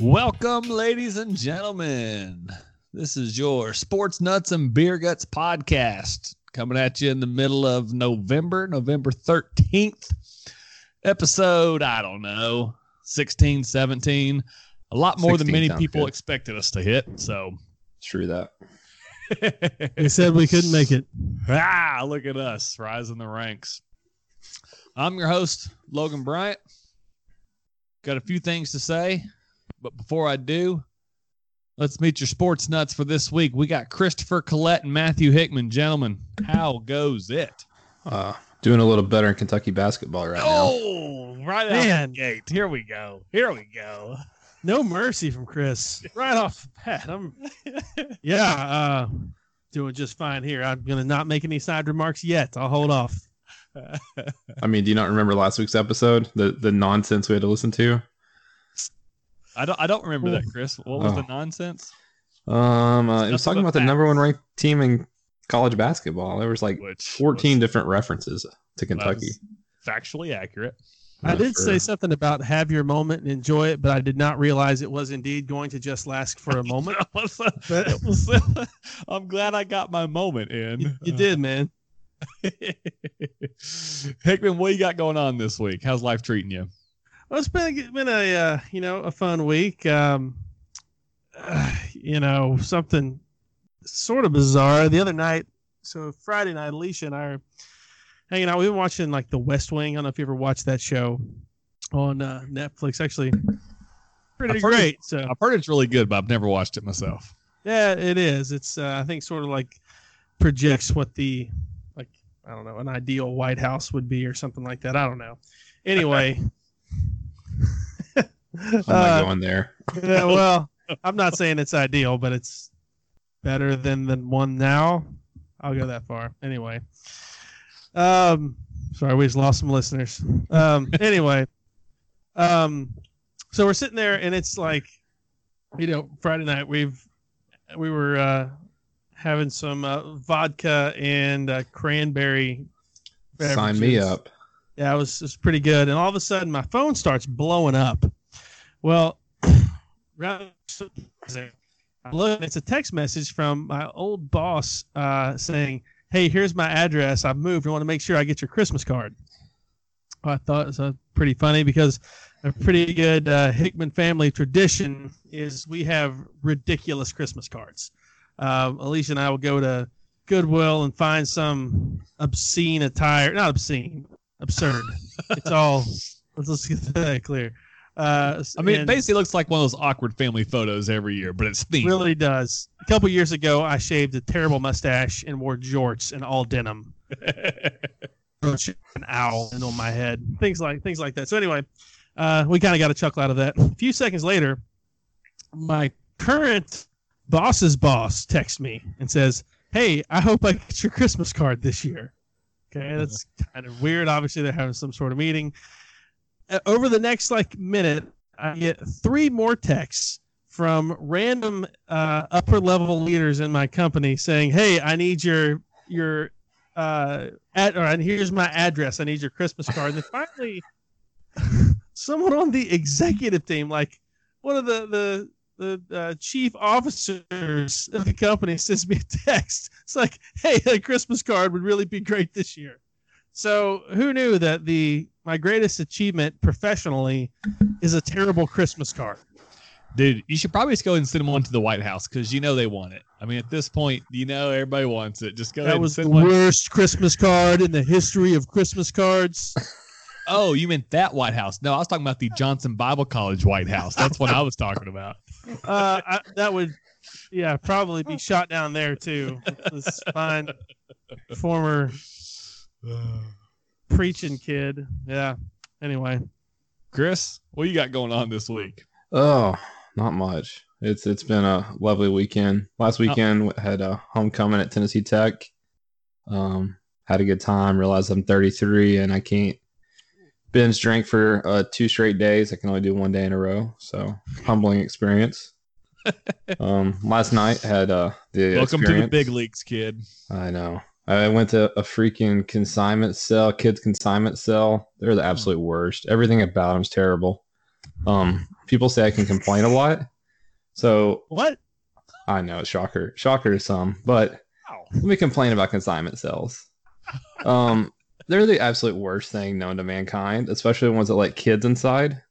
Welcome, ladies and gentlemen. This is your Sports Nuts and Beer Guts podcast coming at you in the middle of November, November 13th. Episode, I don't know, 16, 17. A lot more than many people good. expected us to hit. So, True that. They said we couldn't make it. ah, look at us rising the ranks. I'm your host, Logan Bryant. Got a few things to say, but before I do, let's meet your sports nuts for this week. We got Christopher Collette and Matthew Hickman. Gentlemen, how goes it? Uh, doing a little better in Kentucky basketball right now. Oh, right out Man. the gate. Here we go. Here we go. No mercy from Chris. Right off the bat. I'm yeah, uh doing just fine here. I'm gonna not make any side remarks yet. I'll hold off. I mean, do you not remember last week's episode? The the nonsense we had to listen to. I don't I don't remember that, Chris. What was Oh. the nonsense? Um, uh, it was talking but about the number one ranked team in college basketball. There was like Which 14 was- different references to Kentucky. factually accurate. I did sure. say something about have your moment and enjoy it, but I did not realize it was indeed going to just last for a moment. Was- I'm glad I got my moment in. You, you did, man. Hickman, what you got going on this week? How's life treating you? Well, it's been it's been a uh, you know a fun week. Um, uh, you know something sort of bizarre. The other night, so Friday night, Alicia and I are hanging out. We've been watching like The West Wing. I don't know if you ever watched that show on uh, Netflix. Actually, pretty I've great. So I've heard it's really good, but I've never watched it myself. yeah, it is. It's uh, I think sort of like projects what the like I don't know an ideal White House would be or something like that. I don't know. Anyway. I'm not Uh, going there. yeah, well, I'm not saying it's ideal, but it's better than the one now. I'll go that far. Anyway. Um sorry, we just lost some listeners. Um anyway. Um so we're sitting there and it's like you know, Friday night we've we were uh having some uh, vodka and uh, cranberry Sign me up. Yeah, it was, it was pretty good. And all of a sudden, my phone starts blowing up. Well, look, it's a text message from my old boss uh, saying, "Hey, here's my address. I've moved. I want to make sure I get your Christmas card." I thought it was uh, pretty funny because a pretty good uh, Hickman family tradition is we have ridiculous Christmas cards. Uh, Alicia and I will go to Goodwill and find some obscene attire. Not obscene, absurd. it's all. Let's, let's get that clear. Uh, I mean, it basically looks like one of those awkward family photos every year, but it's themed. really does. A couple years ago, I shaved a terrible mustache and wore jorts and all denim. An owl on my head, things like things like that. So anyway, uh, we kind of got a chuckle out of that. A few seconds later, my current boss's boss texts me and says, "Hey, I hope I get your Christmas card this year." Okay, that's kind of weird. Obviously, they're having some sort of meeting. Uh, over the next like minute, I get three more texts from random uh, upper level leaders in my company saying, "Hey, I need your your uh, ad, or and here's my address. I need your Christmas card." And then finally, someone on the executive team, like one of the the the uh, chief officers of the company, sends me a text. It's like, "Hey, a Christmas card would really be great this year." So who knew that the my greatest achievement professionally is a terrible Christmas card? Dude, you should probably just go and send one to the White House because you know they want it. I mean, at this point, you know everybody wants it. Just go ahead That was the one. worst Christmas card in the history of Christmas cards. Oh, you meant that White House? No, I was talking about the Johnson Bible College White House. That's what I was talking about. Uh, I, that would, yeah, probably be shot down there too. This fine former preaching kid. Yeah. Anyway, Chris, what you got going on this week? Oh, not much. It's it's been a lovely weekend. Last weekend had a homecoming at Tennessee Tech. Um, had a good time. Realized I'm 33 and I can't binge drink for uh, two straight days. I can only do one day in a row. So humbling experience. um, last night had uh the Welcome to the big leagues, kid. I know. I went to a freaking consignment cell, kids consignment cell. They're the absolute worst. Everything about them's terrible. Um, people say I can complain a lot. So What? I know, shocker, shocker to some, but Wow. let me complain about consignment sales. Um, they're the absolute worst thing known to mankind, especially the ones that let kids inside.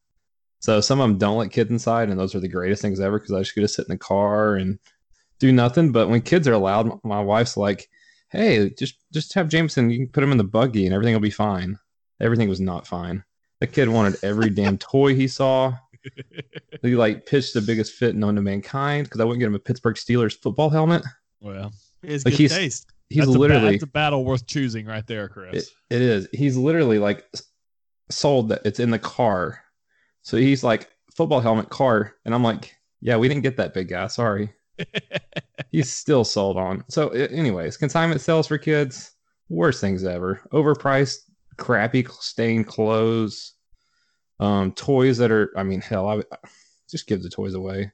So some of them don't let kids inside, and those are the greatest things ever because I just get to sit in the car and do nothing. But when kids are allowed, my wife's like, "Hey, just just have Jameson. You can put him in the buggy, and everything will be fine." Everything was not fine. The kid wanted every damn toy he saw. He like pitched the biggest fit known to mankind because I wouldn't get him a Pittsburgh Steelers football helmet. Well, It's Like good he's- taste. He's that's a ba- literally that's a battle worth choosing right there, Chris. It, it is. He's literally like sold that it's in the car. So he's like football helmet car, and I'm like, yeah, we didn't get that big guy. Sorry. He's still sold on. So, anyways, consignment sales for kids, worst things ever. Overpriced, crappy stained clothes, um, toys that are. I mean, hell, I would- just give the toys away.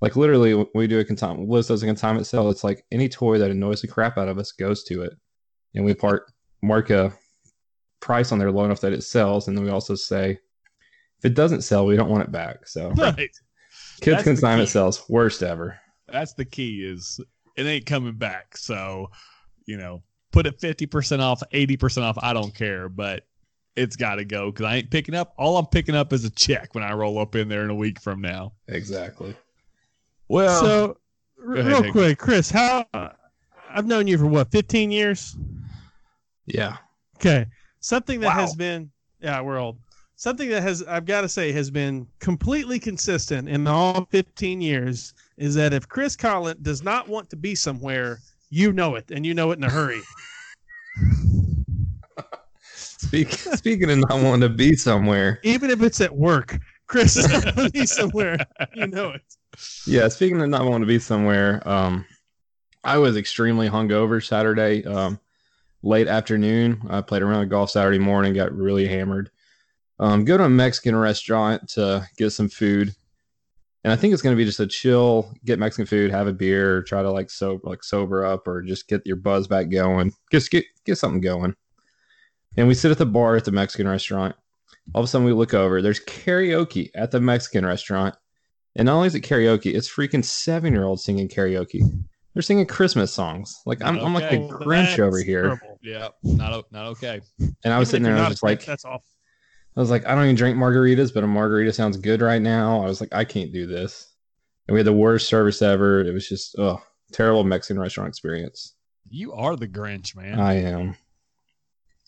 Like literally, when we do a consignment, Liz does a consignment sale. It's like any toy that annoys the crap out of us goes to it, and we part mark a price on there low enough that it sells, and then we also say if it doesn't sell, we don't want it back. So right. kids That's consignment sales worst ever. That's the key is it ain't coming back. So, you know, put it 50% off, 80% off. I don't care, but it's got to go because I ain't picking up. All I'm picking up is a check when I roll up in there in a week from now. Exactly. Well, so, r- ahead, real Nick. quick, Chris, how I've known you for what, 15 years? Yeah. Okay. Something that Wow. has been, yeah, we're old. Something that has, I've got to say, has been completely consistent in all 15 years is that if Chris Collin does not want to be somewhere, you know it, and you know it in a hurry. Speak, speaking of not wanting to be somewhere, Even if it's at work, Chris is not going to be somewhere. You know it. yeah. Speaking of not wanting to be somewhere, um, I was extremely hungover Saturday, um, late afternoon. I played around the golf Saturday morning, got really hammered. Um, go to a Mexican restaurant to get some food, and I think it's going to be just a chill, get Mexican food, have a beer, try to like sober, like sober up, or just get your buzz back going. Just get get something going. And we sit at the bar at the Mexican restaurant. All of a sudden, we look over. There's karaoke at the Mexican restaurant, and not only is it karaoke, it's freaking seven year olds singing karaoke. They're singing Christmas songs. Like I'm, I'm like the Okay. Grinch over here. terrible. yeah, not not okay. And I was Even sitting there, and I was just like, that's awful. I was like, I don't even drink margaritas, but a margarita sounds good right now. I was like, I can't do this. And we had the worst service ever. It was just, oh, terrible Mexican restaurant experience. You are the Grinch, man. I am.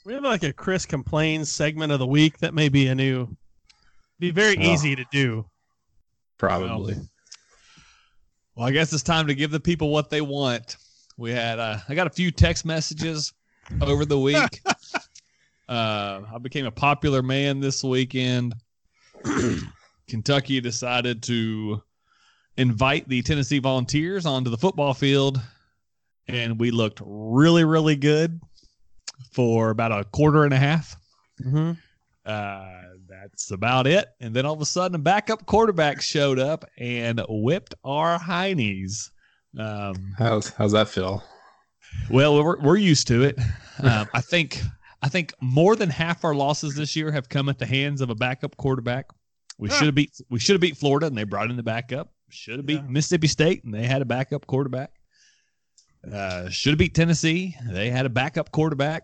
We have like a Chris complains segment of the week. That may be a new, be very Oh. easy to do. Probably. Well, I guess it's time to give the people what they want. We had uh, I got a few text messages over the week. uh, I became a popular man this weekend. Kentucky decided to invite the Tennessee Volunteers onto the football field, and we looked really, really good for about a quarter and a half. Mm-hmm. Uh, that's about it. And then all of a sudden, a backup quarterback showed up and whipped our heinies. Um, How's how's that feel? well, we're, we're used to it. Um, I think I think more than half our losses this year have come at the hands of a backup quarterback. We Huh. should have beat we should have beat Florida and they brought in the backup. Should have beat Mississippi State and they had a backup quarterback. Uh, should have beat Tennessee. They had a backup quarterback.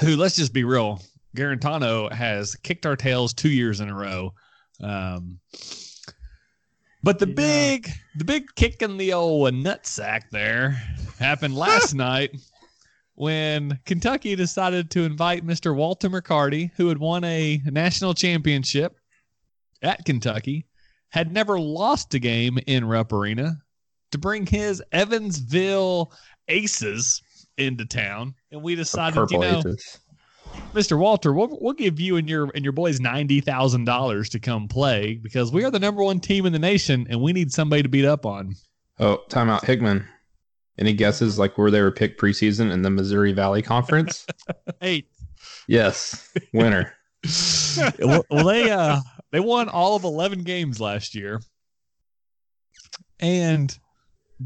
Who? Let's just be real. Guarantano has kicked our tails two years in a row. Um, but the Yeah. big, the big kick in the old nutsack there happened last night when Kentucky decided to invite Mr. Walter McCarty, who had won a national championship at Kentucky, had never lost a game in Rupp Arena, to bring his Evansville Aces into town. And we decided, you know, aces. Mr. Walter, we'll, we'll give you and your and your boys ninety thousand dollars to come play because we are the number one team in the nation and we need somebody to beat up on. Oh, timeout. Hickman. Any guesses like where they were picked preseason in the Missouri Valley Conference? Eight. yes. Winner. well, well, they uh they won all of eleven games last year, and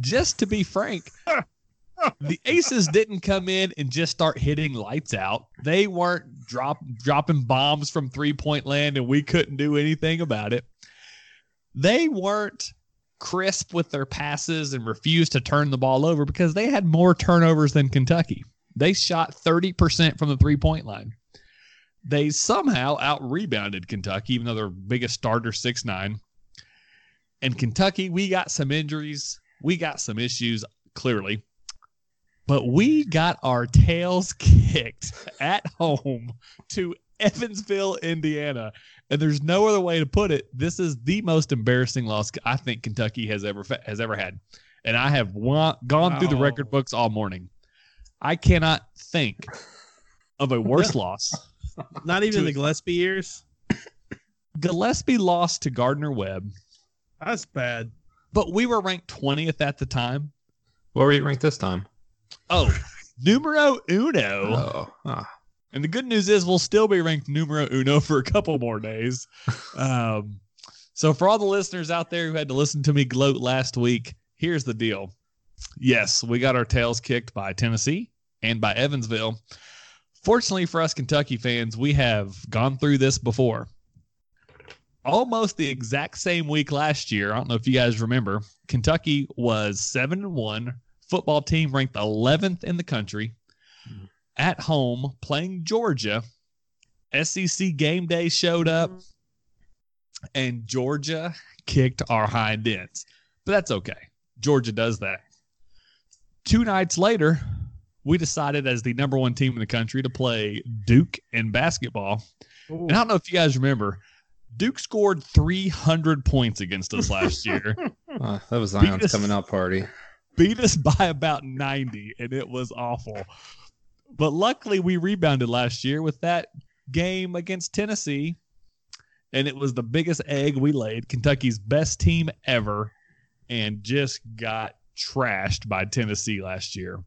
just to be frank, the Aces didn't come in and just start hitting lights out. They weren't drop dropping bombs from three point land, and we couldn't do anything about it. They weren't crisp with their passes and refused to turn the ball over because they had more turnovers than Kentucky. They shot 30% from the three point line. They somehow out rebounded Kentucky, even though their biggest starter, six nine. And Kentucky, we got some injuries. We got some issues, clearly. But we got our tails kicked at home to Evansville, Indiana. And there's no other way to put it. This is the most embarrassing loss I think Kentucky has ever has ever had. And I have wa- gone through the record books all morning. I cannot think of a worse loss. Not even To- the Gillispie years. Gillispie lost to Gardner Webb, That's bad. but we were ranked 20th at the time. What were you ranked this time? Oh, numero uno. Oh, ah. And the good news is we'll still be ranked numero uno for a couple more days. Um, so for all the listeners out there who had to listen to me gloat last week, here's the deal. Yes, we got our tails kicked by Tennessee and by Evansville. Fortunately for us Kentucky fans, we have gone through this before. Almost the exact same week last year. I don't know if you guys remember. Kentucky was 7 and 1, football team ranked 11th in the country at home playing Georgia. SEC game day showed up and Georgia kicked our hind ends. But that's okay. Georgia does that. Two nights later, we decided as the number one team in the country to play Duke in basketball. Ooh. And I don't know if you guys remember, Duke scored 300 points against us last year, Ah, that was Beat Zion's us. coming out party. beat us by about 90, and it was awful. But luckily, we rebounded last year with that game against Tennessee, and it was the biggest egg we laid. Kentucky's best team ever, and just got trashed by Tennessee last year.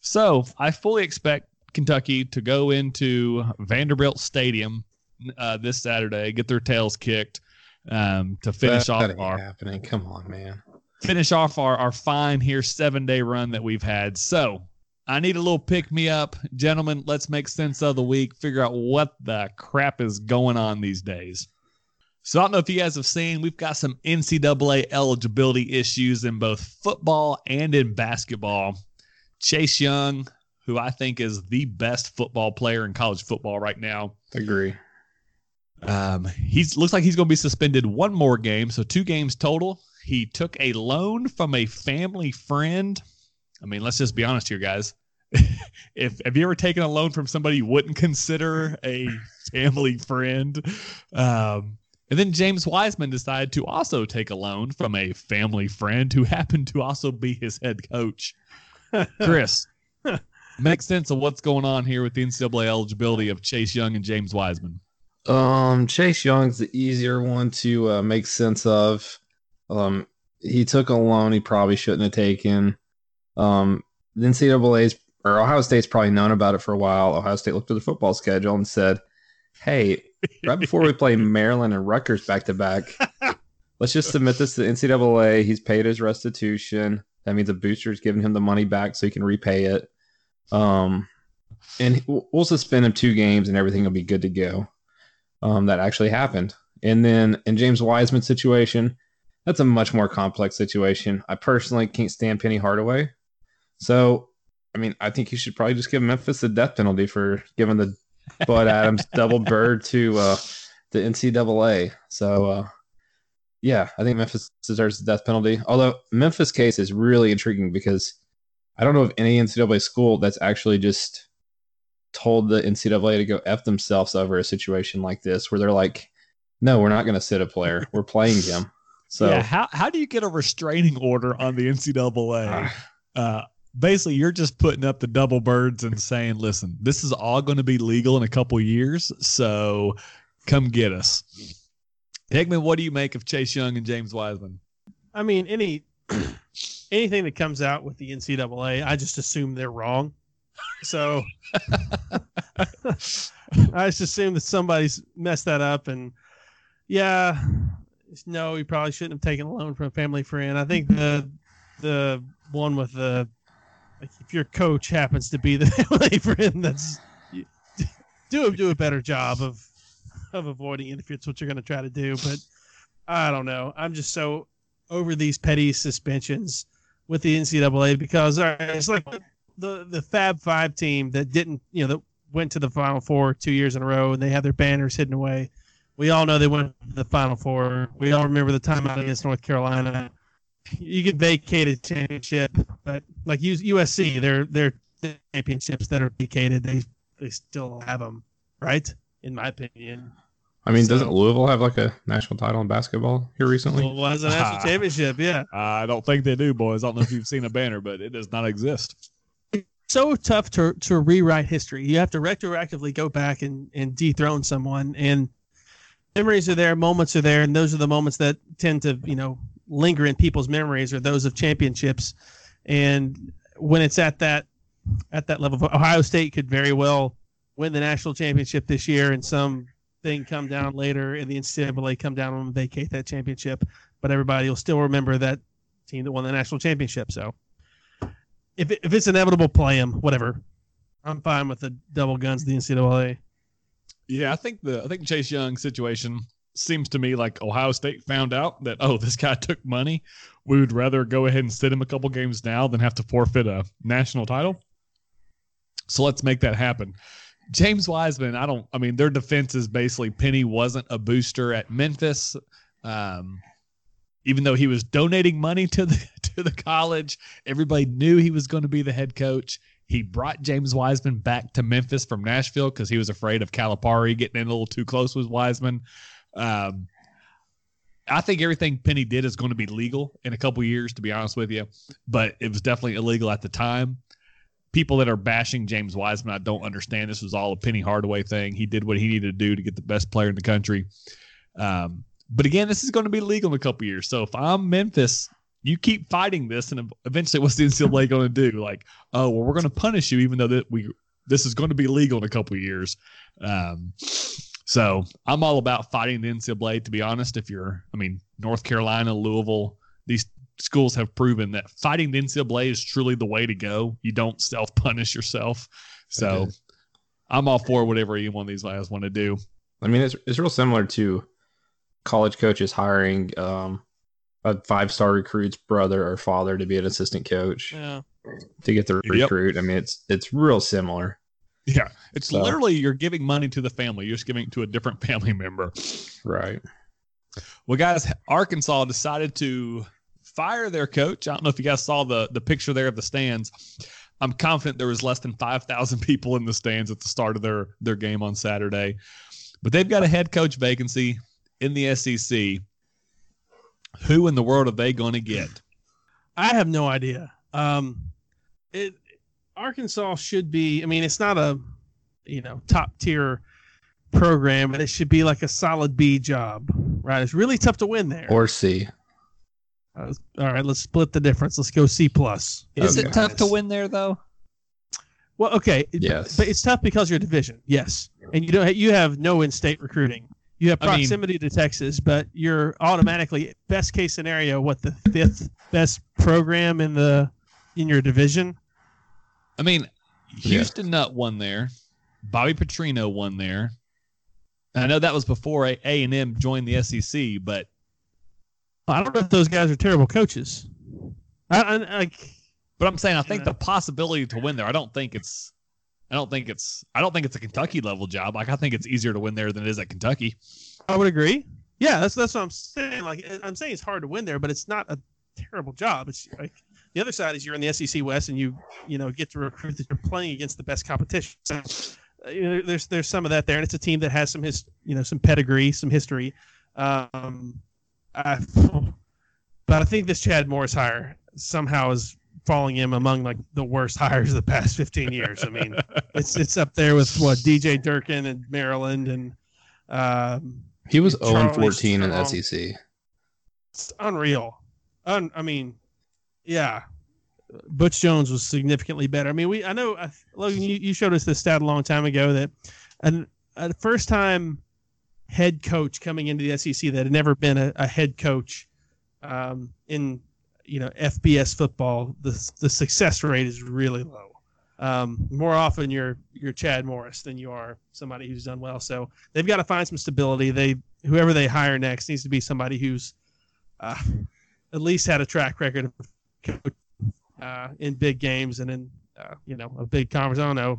So I fully expect Kentucky to go into Vanderbilt Stadium uh, this Saturday, get their tails kicked um, to finish that, off that our happening. Come on, man. finish off our, our fine here seven day run that we've had. So I need a little pick me up. Gentlemen, let's make sense of the week, figure out what the crap is going on these days. So I don't know if you guys have seen, we've got some NCAA eligibility issues in both football and in basketball. Chase Young, who I think is the best football player in college football right now, Agree. um, he's looks like he's going to be suspended one more game, so two games total. He took a loan from a family friend. I mean, let's just be honest here, guys. if have you ever taken a loan from somebody you wouldn't consider a family friend? Um, and then James Wiseman decided to also take a loan from a family friend who happened to also be his head coach. Chris, make sense of what's going on here with the NCAA eligibility of Chase Young and James Wiseman. Um, Chase Young's the easier one to uh, make sense of. Um, he took a loan he probably shouldn't have taken. Um, the NCAA's or Ohio State's probably known about it for a while. Ohio State looked at the football schedule and said, "Hey, right before we play Maryland and Rutgers back to back, let's just submit this to the NCAA. He's paid his restitution. That means a booster's giving him the money back so he can repay it. Um, and we'll we'll suspend him two games and everything will be good to go." um, that actually happened. And then in James Wiseman's situation, that's a much more complex situation. I personally can't stand Penny Hardaway. So, I mean, I think you should probably just give Memphis a death penalty for giving the Bud Adams double bird to uh, the NCAA. So, uh, yeah, I think Memphis deserves the death penalty. Although Memphis case is really intriguing because I don't know of any NCAA school that's actually just told the NCAA to go f themselves over a situation like this, where they're like, "No, we're not going to sit a player. We're playing him." So, yeah, how how do you get a restraining order on the NCAA? ah, Uh, basically, you're just putting up the double birds and saying, "Listen, this is all going to be legal in a couple years, so come get us." Hickman, what do you make of Chase Young and James Wiseman? I mean, any anything that comes out with the NCAA, I just assume they're wrong. So I just assume that somebody's messed that up, and yeah, no, he probably shouldn't have taken a loan from a family friend. I think the the one with the if your coach happens to be the friend, that's do do a better job of of avoiding it if it's what you're going to try to do. But I don't know. I'm just so over these petty suspensions with the NCAA because right, it's like the the Fab Five team that didn't you know that went to the Final Four two years in a row and they have their banners hidden away. We all know they went to the Final Four. We all remember the timeout against North Carolina. You get vacated championship, but like USC, they're they're championships that are vacated, they they still have them, right? In my opinion. I mean, So- doesn't Louisville have like a national title in basketball here recently? Well, it was a national championship, yeah. I don't think they do, boys. I don't know if you've seen a banner, but it does not exist. so tough to to rewrite history. You have to retroactively go back and and dethrone someone, and memories are there, moments are there, and those are the moments that tend to you know linger in people's memories, are those of championships. And when it's at that at that level, Ohio State could very well win the national championship this year, and some thing come down later, and the NCAA come down and vacate that championship. But everybody will still remember that team that won the national championship. So if if it's inevitable, play them. Whatever. I'm fine with the double guns. of The NCAA. Yeah, I think the I think Chase Young situation seems to me like Ohio State found out that oh this guy took money. We would rather go ahead and sit him a couple games now than have to forfeit a national title. So let's make that happen. James Wiseman, I don't. I mean, their defense is basically Penny wasn't a booster at Memphis, um, even though he was donating money to the to the college. Everybody knew he was going to be the head coach. He brought James Wiseman back to Memphis from Nashville because he was afraid of Calipari getting in a little too close with Wiseman. Um, I think everything Penny did is going to be legal in a couple years, to be honest with you, but it was definitely illegal at the time. People that are bashing James Wiseman, I don't understand. This was all a Penny Hardaway thing. He did what he needed to do to get the best player in the country. Um, but again, this is going to be legal in a couple years. So if I'm Memphis, you keep fighting this, and eventually, what's the NCAA going to do? Like, oh, well, we're going to punish you, even though that we this is going to be legal in a couple years. Um, so I'm all about fighting the NCAA. To be honest, if you're, I mean, North Carolina, Louisville, these schools have proven that fighting the NCAA is truly the way to go. You don't self punish yourself. So Okay. I'm all for whatever any one of these guys want to do. I mean, it's it's real similar to college coaches hiring um, a five star recruit's brother or father to be an assistant coach Yeah. to get the Yep. recruit. I mean, it's it's real similar. Yeah, it's So- literally you're giving money to the family. You're just giving it to a different family member. Right. Well, guys, Arkansas decided to fire their coach. I don't know if you guys saw the the picture there of the stands. I'm confident there was less than 5,000 people in the stands at the start of their their game on Saturday. But they've got a head coach vacancy in the SEC. Who in the world are they going to get? I have no idea. Um, it Arkansas should be. I mean, it's not a you know top tier program, but it should be like a solid B job, right? It's really tough to win there. Or C. Uh, all right, let's split the difference. Let's go C plus. Is Okay. it tough to win there though? Well, okay, Yes. but it's tough because you're a division, yes, and you don't. You have no in-state recruiting. You have I mean- proximity to Texas, but you're automatically best case scenario. What the fifth best program in the in your division? I mean, Yeah. Houston Nutt won there. Bobby Petrino won there. And I know that was before A and M joined the SEC, but I don't know if those guys are terrible coaches. I, I like. but I'm saying I think the possibility to win there. I don't think it's. I don't think it's. I don't think it's a Kentucky level job. Like I think it's easier to win there than it is at Kentucky. I would agree. Yeah, that's that's what I'm saying. Like I'm saying, it's hard to win there, but it's not a terrible job. It's like the other side is you're in the SEC West and you you know get to recruit that you're playing against the best competition. So uh, you know, there's there's some of that there, and it's a team that has some his you know some pedigree, some history. Um, I, but I think this Chad Morris hire somehow is falling him among like the worst hires of the past 15 years. I mean, it's it's up there with what DJ Durkin and Maryland and um, He was Charlie 0 14 in the SEC. it's unreal. Un, I mean, yeah. Butch Jones was significantly better. I mean, we I know Logan, you, you showed us this stat a long time ago that an a first time head coach coming into the SEC that had never been a, a head coach um, in you know FBS football, the the success rate is really low. um, more often you're you're Chad Morris than you are somebody who's done well. So they've got to find some stability. They whoever they hire next needs to be somebody who's uh, at least had a track record of uh, in big games and in uh, you know a big conference. I don't know.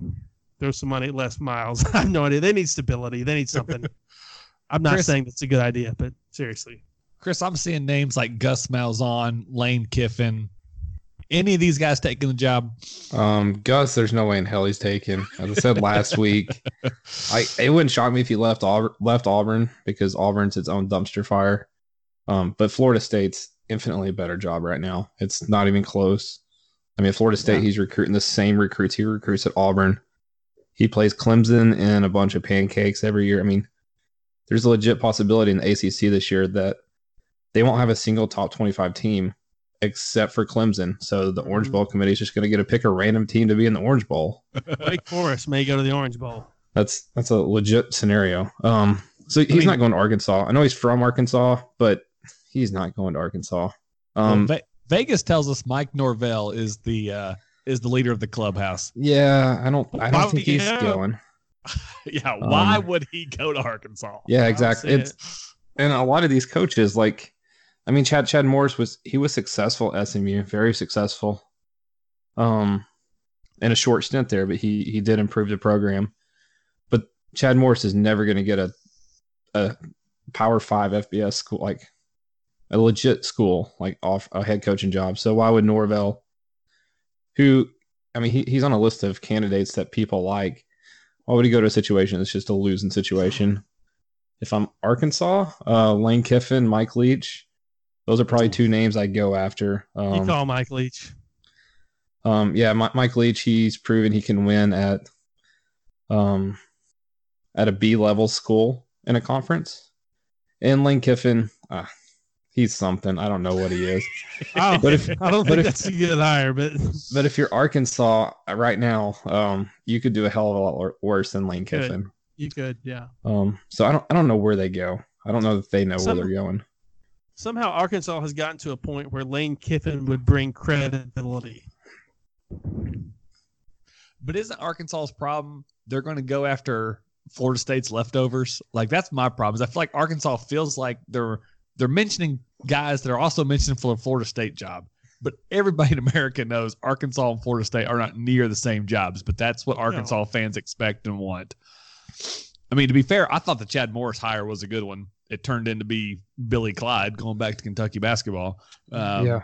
Throw some money at Les Miles. I have no idea. They need stability. They need something. I'm not Chris- saying that's a good idea, but seriously, Chris, I'm seeing names like Gus Malzahn, Lane Kiffin. Any of these guys taking the job? Um, Gus, there's no way in hell he's taken. As I said last week, I it wouldn't shock me if he left Auburn, left Auburn because Auburn's its own dumpster fire. Um, but Florida State's infinitely a better job right now. It's not even close. I mean, Florida State, Yeah. he's recruiting the same recruits he recruits at Auburn. He plays Clemson in a bunch of pancakes every year. I mean, there's a legit possibility in the ACC this year that they won't have a single top 25 team except for Clemson. So the Orange Mhm. Bowl committee is just going to get to pick a random team to be in the Orange Bowl. Wake Forest may go to the Orange Bowl. That's that's a legit scenario. Um, so he's mean- not going to Arkansas. I know he's from Arkansas, but he's not going to Arkansas. Um, Well, Ve- Vegas tells us Mike Norvell is the uh, is the leader of the clubhouse. yeah, I don't I don't would think he he's go? going. Yeah, why Um, would he go to Arkansas? Yeah, exactly. It's and a lot of these coaches, like, I mean, Chad Chad Morris was he was successful at SMU, very successful, um, in a short stint there, but he he did improve the program. But Chad Morris is never going to get a a Power Five FBS school like a legit school like off a head coaching job. So why would Norvell, who, I mean, he, he's on a list of candidates that people like. Why would he go to a situation that's just a losing situation? If I'm Arkansas, uh, Lane Kiffin, Mike Leach, those are probably two names I'd go after. You Um, call Mike Leach. um, yeah, Mi- Mike Leach, he's proven he can win at, um, at a B level school in a conference. And Lane Kiffin, uh, he's something. I don't know what he is. Oh, But if- I don't but think if- that's a good hire, but But if you're Arkansas uh, right now, um, you could do a hell of a lot worse than Lane Could. Kiffin. you could, yeah. Um, so I don't, I don't know where they go. I don't know that they know Some- where they're going. Somehow Arkansas has gotten to a point where Lane Kiffin would bring credibility. But isn't Arkansas's problem? They're going to go after Florida State's leftovers. Like that's my problem. Is I feel like Arkansas feels like they're they're mentioning guys that are also mentioned for the Florida State job. But everybody in America knows Arkansas and Florida State are not near the same jobs. But that's what Arkansas fans expect and want. I mean, to be fair, I thought the Chad Morris hire was a good one. It turned into be Billy Clyde going back to Kentucky basketball. Um, yeah.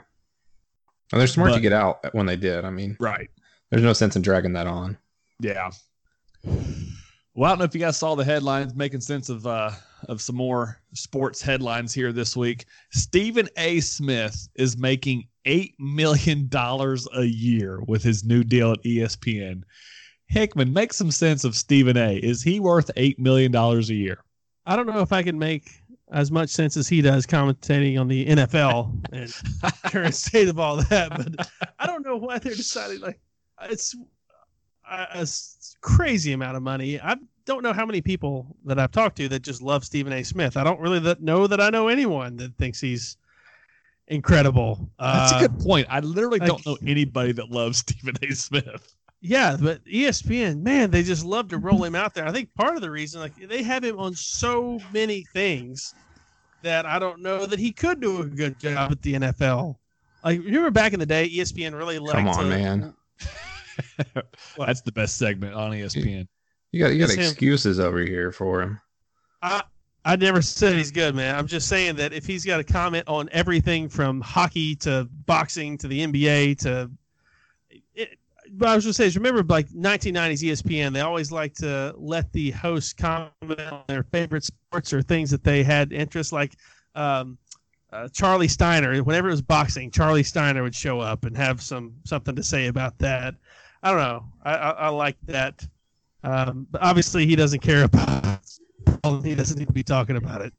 And they're smart to get out when they did. I mean, Right. there's no sense in dragging that on. Yeah. Well, I don't know if you guys saw the headlines making sense of uh of some more sports headlines here this week. Stephen A. Smith is making eight million dollars a year with his new deal at ESPN. Hickman, make some sense of Stephen A. Is he worth eight million dollars a year? I don't know if I can make as much sense as he does commentating on the NFL and current state of all that, but I don't know why they're deciding like it's uh, a crazy amount of money. I don't know how many people that I've talked to that just love Stephen A. Smith. I don't really that know that I know anyone that thinks he's incredible. That's Uh, a good point. I literally like- don't know anybody that loves Stephen A. Smith. Yeah, but ESPN, man, they just love to roll him out there. I think part of the reason, like, they have him on so many things that I don't know that he could do a good job at the NFL. Like, remember back in the day, ESPN really liked Come on, to, man. That's the best segment on ESPN. You got you got It's him. excuses over here for him. I never said he's good, man. I'm just saying that if he's got a comment on everything from hockey to boxing to the NBA to, it, but I was just saying, remember like 1990s ESPN, they always like to let the host comment on their favorite sports or things that they had interest, like um, uh, Charlie Steiner. Whenever it was boxing, Charlie Steiner would show up and have some something to say about that. I don't know. I, I, I like that. Um, but obviously, he doesn't care about. He doesn't need to be talking about it.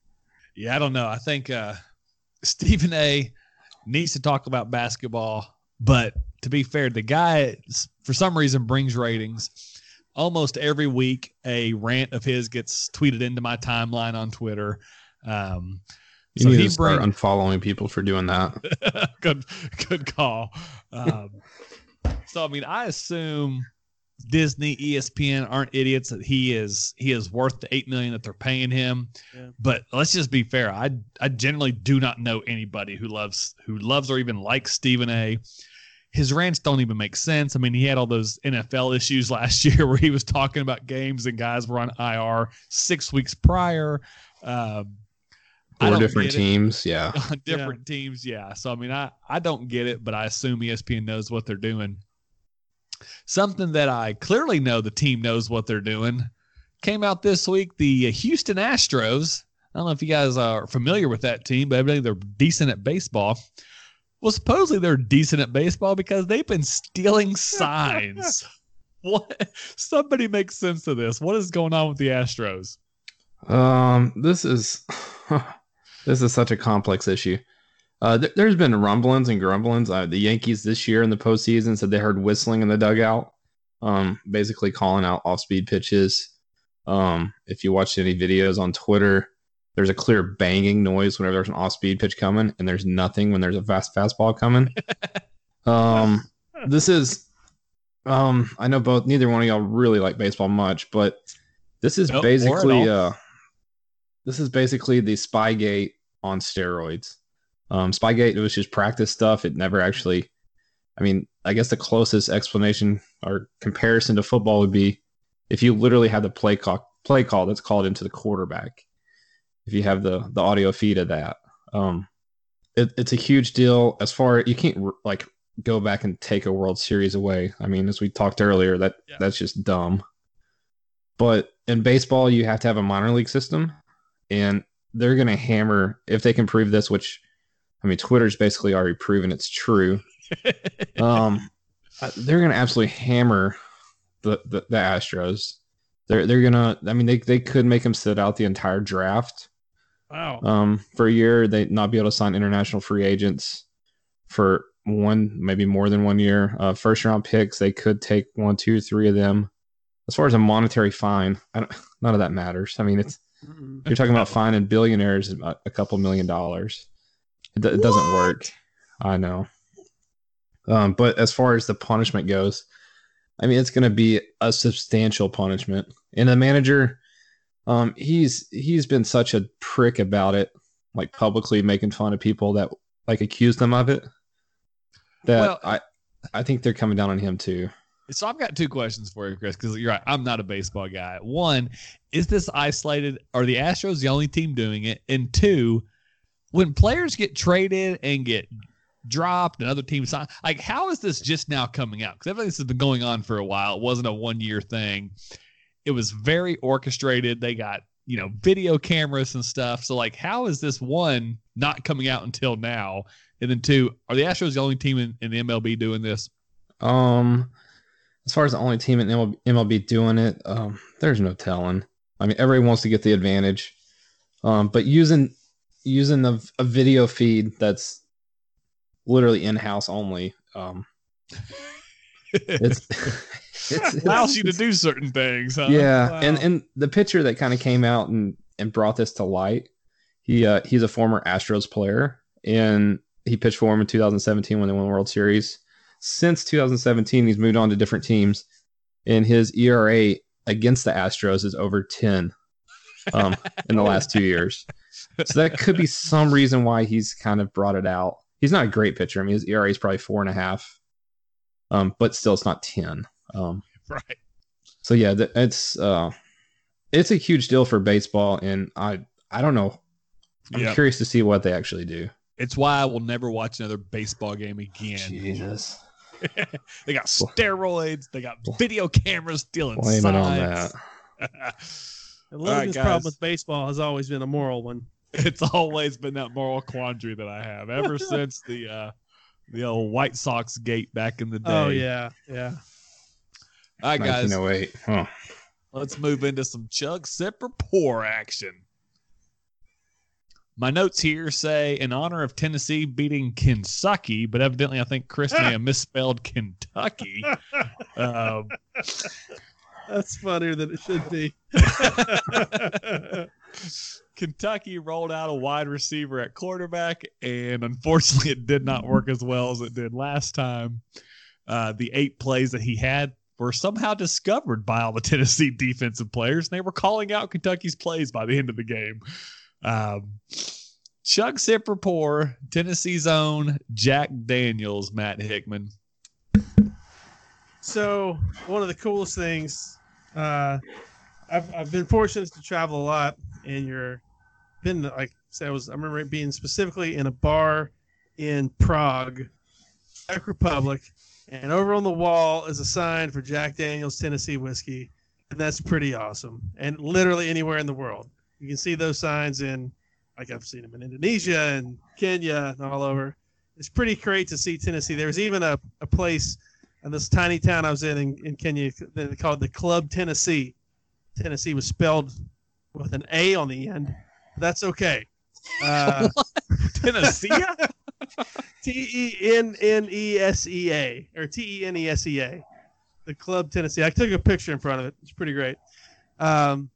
Yeah, I don't know. I think uh, Stephen A. needs to talk about basketball, but to be fair, the guy for some reason brings ratings. Almost every week, a rant of his gets tweeted into my timeline on Twitter. Um, You so need he to start bring unfollowing people for doing that. good, good call. Um, so I mean, I assume Disney, ESPN aren't idiots that he is he is worth the eight million that they're paying him. Yeah. But let's just be fair. I I generally do not know anybody who loves who loves or even likes Stephen A. His rants don't even make sense. I mean, he had all those NFL issues last year where he was talking about games and guys were on IR six weeks prior. Um, I Four different get it teams. Yeah. on different teams. Yeah. So I mean, I I don't get it, but I assume ESPN knows what they're doing. Something that I clearly know the team knows what they're doing came out this week. The Houston Astros. I don't know if you guys are familiar with that team, but evidently they're decent at baseball. Well, supposedly they're decent at baseball because they've been stealing signs. what? Somebody makes sense of this. What is going on with the Astros? Um, this is this is such a complex issue. Uh, th- there's been rumblings and grumblings. Uh, the Yankees this year in the postseason said they heard whistling in the dugout, um, basically calling out off-speed pitches. Um, if you watched any videos on Twitter, there's a clear banging noise whenever there's an off-speed pitch coming, and there's nothing when there's a fast fastball coming. um, this is, um, I know both. Neither one of y'all really like baseball much, but this is Nope, basically all. uh, this is basically the Spygate on steroids. Um, Spygate it was just practice stuff. It never actually. I mean, I guess the closest explanation or comparison to football would be if you literally have the play call play call that's called into the quarterback. If you have the the audio feed of that, um, it, it's a huge deal. As far you can't like go back and take a World Series away. I mean, as we talked earlier, that Yeah. that's just dumb. But in baseball, you have to have a minor league system, and they're going to hammer if they can prove this. Which, I mean, Twitter's basically already proven it's true. Um, they're going to absolutely hammer the, the the Astros. They're they're gonna. I mean, they they could make them sit out the entire draft Wow. um, for a year. They not be able to sign international free agents for one, maybe more than one year. Uh, first round picks, they could take one, two, three of them. As far as a monetary fine, I don't, none of that matters. I mean, it's you're talking about fining billionaires a, a couple million dollars. It, do- it doesn't work. I know. Um, but as far as the punishment goes, I mean, it's going to be a substantial punishment. And the manager, um, he's he's been such a prick about it, like publicly making fun of people that like accuse them of it. That Well- I I think they're coming down on him too. So I've got two questions for you, Chris, because you're right. I'm not a baseball guy. One, is this isolated? Are the Astros the only team doing it? And two, when players get traded and get dropped and other teams sign, like how is this just now coming out? Because everything this has been going on for a while. It wasn't a one year thing. It was very orchestrated. They got you know video cameras and stuff. So like, how is this one not coming out until now? And then two, are the Astros the only team in, in the MLB doing this? Um, as far as the only team in MLB, MLB doing it, um, there's no telling. I mean, everybody wants to get the advantage, um, but using using a, a video feed that's literally in house only, um, it's, it's allows you to do certain things. Huh? yeah, and and the picture that kind of came out and and brought this to light. He uh, he's a former Astros player, and he pitched for him in 2017 when they won the World Series. Since 2017, he's moved on to different teams, and his ERA against the Astros is over 10 um, in the last two years. So that could be some reason why he's kind of brought it out. He's not a great pitcher. I mean, his ERA is probably four and a half, um, but still, it's not 10. Um, right. so yeah, th- it's uh, it's a huge deal for baseball, and I I don't know. I'm Yeah. curious to see what they actually do. It's why I will never watch another baseball game again. Jesus, they got steroids. They got video cameras stealing blame it on that. The All right, Logan's problem with baseball has always been a moral one. it's always been that moral quandary that I have ever since the uh, the old White Sox gate back in the day. Oh yeah, yeah. All right, guys. 1908. Huh. Let's move into some chug, sip, or pour action. My notes here say in honor of Tennessee beating Kentucky, but evidently I think Chris may have misspelled Kentucky. Um, That's funnier than it should be. Kentucky rolled out a wide receiver at quarterback, and unfortunately, it did not work as well as it did last time. Uh, the eight plays that he had were somehow discovered by all the Tennessee defensive players, and they were calling out Kentucky's plays by the end of the game. Um, Chuck Sipper Tennessee's own Jack Daniels, Matt Hickman. So one of the coolest things, uh, I've I've been fortunate to travel a lot, and you're been like I was I remember being specifically in a bar in Prague, Czech Republic, and over on the wall is a sign for Jack Daniels Tennessee whiskey, and that's pretty awesome. And literally anywhere in the world, you can see those signs in, like I've seen them in Indonesia and Kenya and all over. It's pretty great to see Tennessee. There's even a, a place in this tiny town I was in in, in Kenya they called the Club Tennessee. Tennessee was spelled with an A on the end. But that's okay. Uh, Tennessee? T E N N E S E A or T E N E S E A, the Club Tennessee. I took a picture in front of it. It's pretty great. Um,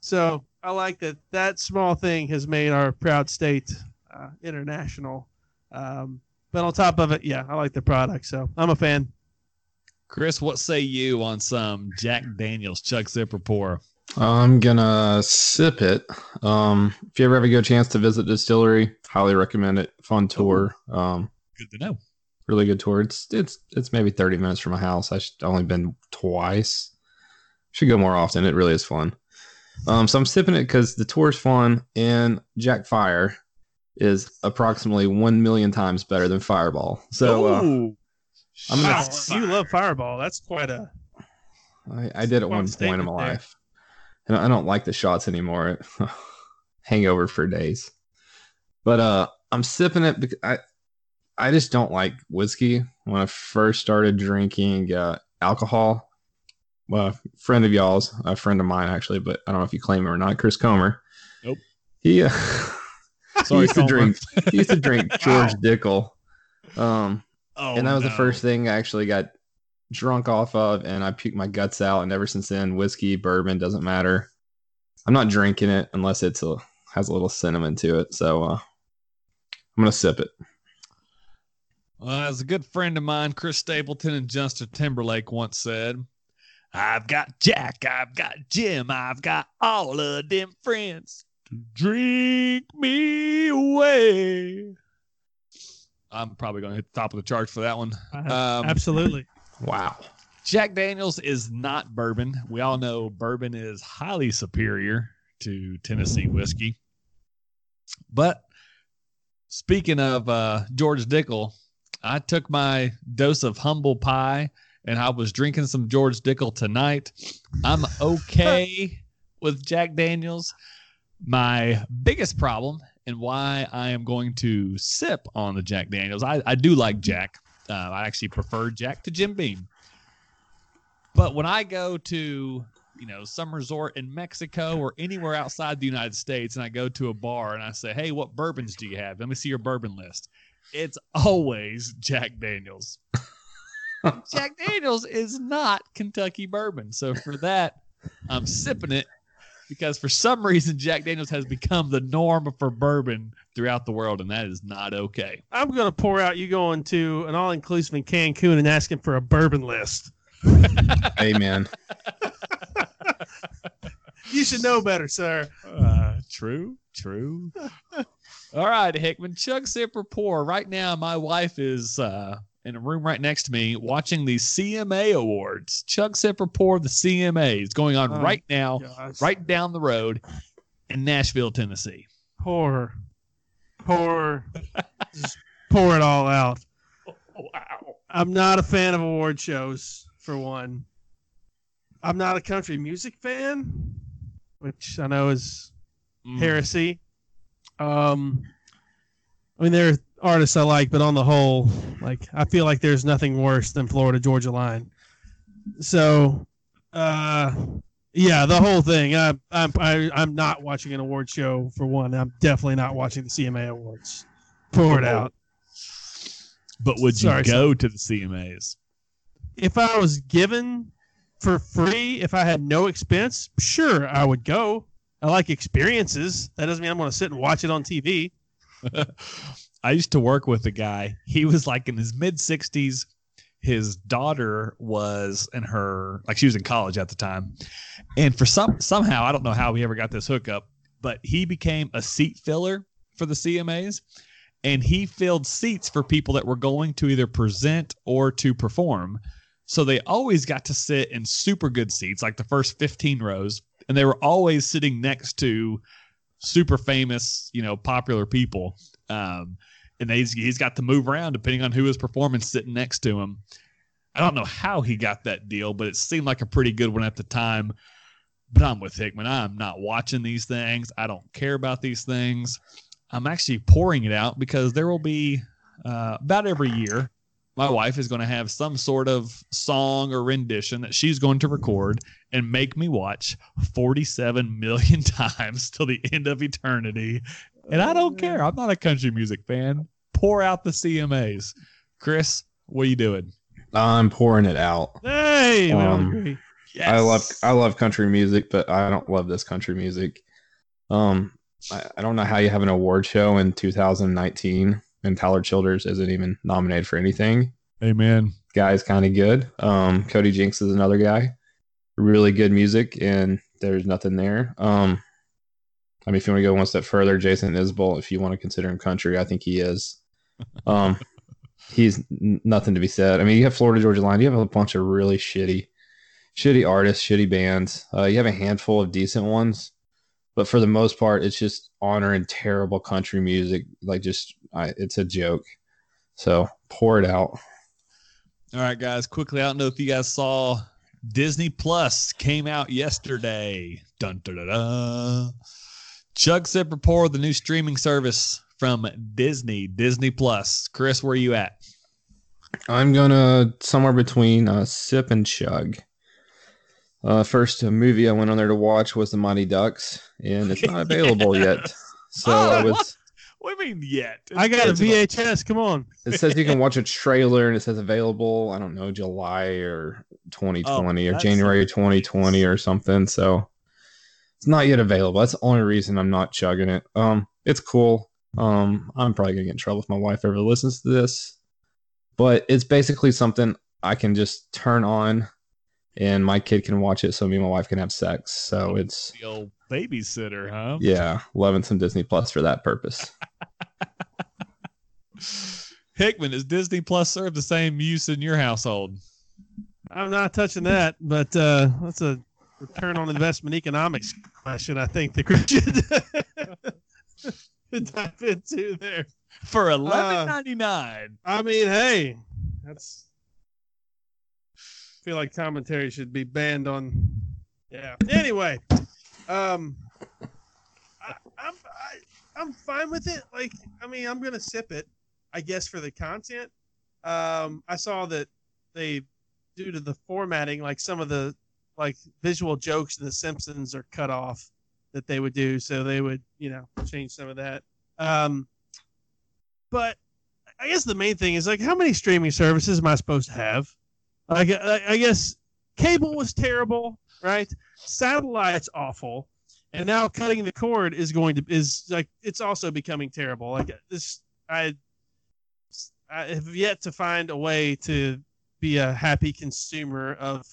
so I like that that small thing has made our proud state uh, international. Um, but on top of it, yeah, I like the product, so I'm a fan. Chris, what say you on some Jack Daniels Chuck Zipper pour? I'm gonna sip it. Um, if you ever have a good chance to visit distillery, highly recommend it. Fun tour. Um, Good to know. really good tour. It's it's it's maybe 30 minutes from my house. I should only been twice. Should go more often. It really is fun. Um, so I'm sipping it because the tour is fun, and Jack Fire is approximately one million times better than Fireball. So uh. I'm gonna- Wow, you love Fireball. That's quite a. I, I did at one point in my life, and I don't like the shots anymore. Hangover for days. But uh, I'm sipping it because I, I just don't like whiskey. When I first started drinking uh, alcohol, well, a friend of y'all's, a friend of mine actually, but I don't know if you claim him or not, Chris Comer. Nope. He, uh, Sorry, he used to drink. He used to drink George Dickel. Um, Oh, and that was the first thing I actually got drunk off of, and I puked my guts out. And ever since then, whiskey, bourbon doesn't matter. I'm not drinking it unless it's a has a little cinnamon to it. So uh, I'm gonna sip it. Well, as a good friend of mine, Chris Stapleton and Justin Timberlake once said, I've got Jack, I've got Jim, I've got all of them friends to drink me away. I'm probably going to hit the top of the charts for that one. Um, Absolutely. Wow. Jack Daniels is not bourbon. We all know bourbon is highly superior to Tennessee whiskey. But speaking of uh, George Dickel, I took my dose of humble pie and I was drinking some George Dickel tonight. I'm okay with Jack Daniels. My biggest problem and why I am going to sip on the Jack Daniels, I, I do like Jack. Uh, I actually prefer Jack to Jim Beam. But when I go to, you know, some resort in Mexico or anywhere outside the United States and I go to a bar and I say, hey, what bourbons do you have? Let me see your bourbon list. It's always Jack Daniels. Jack Daniels is not Kentucky bourbon. So for that, I'm sipping it because for some reason Jack Daniels has become the norm for bourbon throughout the world, and that is not okay. I'm gonna pour out you going to an all inclusive in Cancun and asking for a bourbon list. Amen. You should know better, sir. Uh, true, true. All right, Hickman, Chuck Zipper pour. Right now, my wife is uh, in a room right next to me watching the CMA Awards. Chuck Zipper pour the CMA is going on Oh, right now, Gosh. right down the road in Nashville, Tennessee. Pour, pour, just pour it all out. Wow. I'm not a fan of award shows, for one. I'm not a country music fan, which I know is Mm. heresy. Um, I mean, there are artists I like, but on the whole, like I feel like there's nothing worse than Florida Georgia Line. So, uh, yeah, the whole thing. I, I'm I, I'm not watching an award show for one. I'm definitely not watching the CMA Awards. Pour it out. But would you Sorry, go to the CMAs? If I was given for free, if I had no expense, sure, I would go. I like experiences. That doesn't mean I'm going to sit and watch it on TV. I used to work with a guy. He was like in his mid 60s. his daughter was in her like she was in college at the time, and for some somehow I don't know how he ever got this hookup, but he became a seat filler for the CMAs, and he filled seats for people that were going to either present or to perform. So they always got to sit in super good seats, like the first 15 rows, and they were always sitting next to super famous, you know, popular people. Um, and he's, he's got to move around depending on who is performing sitting next to him. I don't know how he got that deal, but it seemed like a pretty good one at the time. But I'm with Hickman. I'm not watching these things. I don't care about these things. I'm actually pouring it out because there will be uh, about every year my wife is going to have some sort of song or rendition that she's going to record and make me watch 47 million times till the end of eternity. And I don't care. I'm not a country music fan. Pour out the CMAs. Chris, what are you doing? I'm pouring it out. Hey, Um. Yes. I love I love country music, but I don't love this country music. Um, I, I don't know how you have an award show in 2019 and Tyler Childers isn't even nominated for anything. Amen. Guy's kind of good. Um, Cody Jinks is another guy, really good music, and there's nothing there. Um, I mean, if you want to go one step further, Jason Isbell, if you want to consider him country, I think he is. Um, he's nothing to be said. I mean, you have Florida Georgia Line, you have a bunch of really shitty, shitty artists, shitty bands. Uh, you have a handful of decent ones, but for the most part, it's just honoring terrible country music. Like, just I, it's a joke. So pour it out. All right, guys, quickly, I don't know if you guys saw Disney Plus came out yesterday. Dun, dun, dun, dun. Chug Sip Report, the new streaming service from Disney, Disney Plus. Chris, where are you at? I'm gonna somewhere between uh, sip and chug. Uh, first movie I went on there to watch was The Mighty Ducks, and it's not available yet. So Oh, I was. what? What do you mean yet? I got a VHS. Come on. It says you can watch a trailer, and it says available. I don't know, July or 2020 Oh, or that's- January 2020 or something. So it's not yet available. That's the only reason I'm not chugging it. Um, it's cool. Um, I'm probably gonna get in trouble if my wife ever listens to this, but it's basically something I can just turn on, and my kid can watch it, so me and my wife can have sex. So it's The old babysitter, huh? yeah, loving some Disney Plus for that purpose. Hickman, does Disney Plus serve the same use in your household? I'm not touching that, but uh, that's a return on investment economics question. I think the Chris should dive into there. For eleven ninety nine. I mean, hey, that's. I feel like commentary should be banned on. Yeah. Anyway, um, I, I'm I, I'm fine with it. Like, I mean, I'm gonna sip it, I guess, for the content. Um, I saw that they, due to the formatting, like some of the like visual jokes in The Simpsons are cut off that they would do, so they would, you know, change some of that. Um, but I guess the main thing is like, how many streaming services am I supposed to have? Like, I, I guess cable was terrible, right? Satellite's awful, and now cutting the cord is going to is like it's also becoming terrible. Like this, I, I have yet to find a way to be a happy consumer of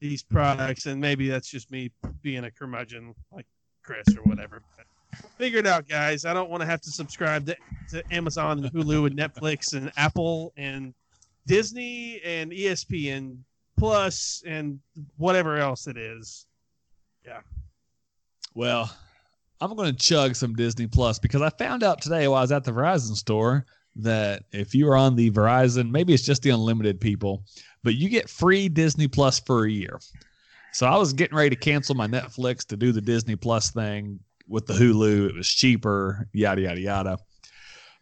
these products, and maybe that's just me being a curmudgeon like Chris or whatever. But figure it out, guys. I don't want to have to subscribe to, to Amazon and Hulu and Netflix and Apple and Disney and ESPN Plus and whatever else it is. Yeah. Well, I'm going to chug some Disney Plus because I found out today while I was at the Verizon store that if you are on the Verizon, maybe it's just the unlimited people, but you get free Disney Plus for a year. So I was getting ready to cancel my Netflix to do the Disney Plus thing with the Hulu. It was cheaper, yada, yada, yada.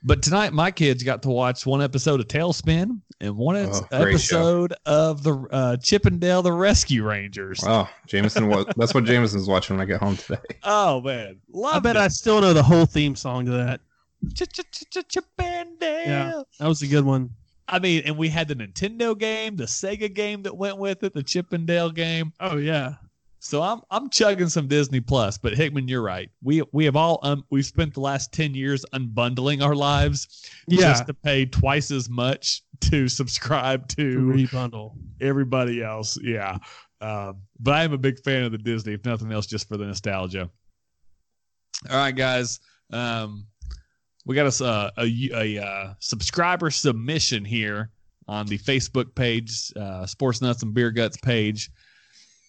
But tonight, my kids got to watch one episode of TaleSpin and one Oh, great show. episode of the uh, Chip 'n Dale the Rescue Rangers. Oh, Jameson was that's what Jameson's watching when I get home today. Oh man, love I bet it. I still know the whole theme song to that. Yeah. That was a good one. I mean, and we had the Nintendo game, the Sega game that went with it, the Chip 'n Dale game. Oh yeah. So I'm I'm chugging some Disney Plus. But Hickman, you're right. We we have all um, we've spent the last ten years unbundling our lives Yeah. just to pay twice as much to subscribe to rebundle. everybody else. Yeah. Um, but I am a big fan of the Disney, if nothing else, just for the nostalgia. All right, guys. Um, we got a, uh, a, a, uh subscriber submission here on the Facebook page, uh, Sports Nuts and Beer Guts page.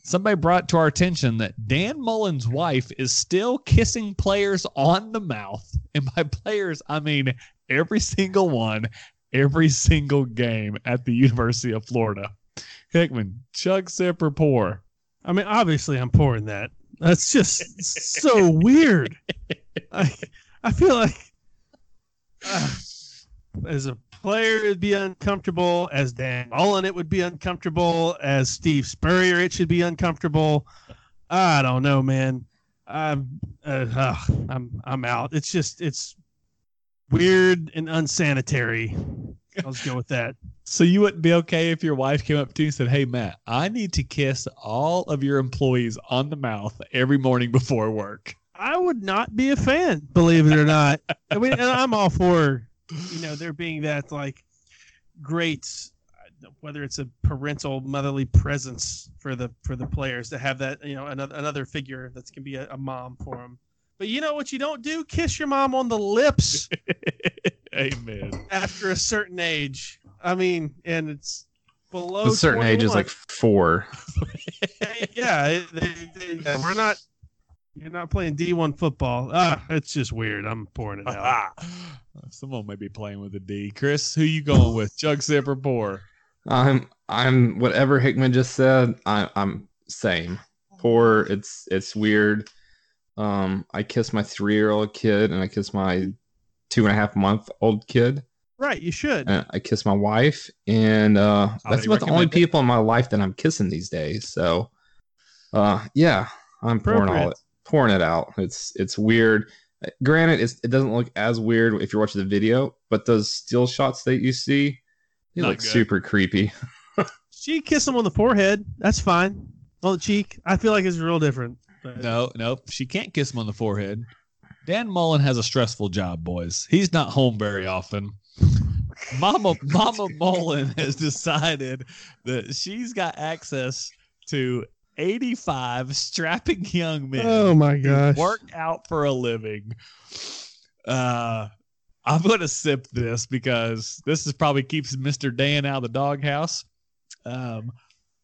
Somebody brought to our attention that Dan Mullen's wife is still kissing players on the mouth. And by players, I mean every single one, every single game at the University of Florida. Hickman, chug, sip, or pour. I mean, obviously, I'm pouring that. That's just so weird. I I feel like as a player, it'd be uncomfortable. As Dan Mullen, it would be uncomfortable. As Steve Spurrier, it should be uncomfortable. I don't know, man. I'm uh, I'm I'm out. It's just it's weird and unsanitary. Let's go with that. So you wouldn't be okay if your wife came up to you and said, "Hey Matt, I need to kiss all of your employees on the mouth every morning before work." I would not be a fan, believe it or not. I mean, and I'm all for you know there being that like great whether it's a parental motherly presence for the for the players to have that you know another another figure that's gonna be a, a mom for them. But you know what you don't do? Kiss your mom on the lips Amen. after a certain age. I mean, and it's below a certain age is like four. yeah, it- they, they, we're not. You're not playing D1 football. Ah, it's just weird. I'm pouring it out. Someone may be playing with a D. Chris, who you going with? Chug, sip, or pour? I'm I'm whatever Hickman just said. I, I'm same. Poor. It's it's weird. Um, I kiss my three year old kid and I kiss my two and a half month old kid. Right, you should. And I kiss my wife, and uh, that's Highly about the only recommend people in my life that I'm kissing these days. So, uh, yeah, I'm pouring all it, pouring it out. It's it's weird. Granted, it's, it doesn't look as weird if you're watching the video, but those still shots that you see, they Not look good. super creepy. She kissed him on the forehead. That's fine. On the cheek, I feel like it's real different. But No, no, she can't kiss him on the forehead. Dan Mullen has a stressful job, boys. He's not home very often. Mama Mama Mullen has decided that she's got access to 85 strapping young men Oh my gosh! work out for a living. Uh I'm gonna sip this because this is probably keeps Mr. Dan out of the doghouse. Um,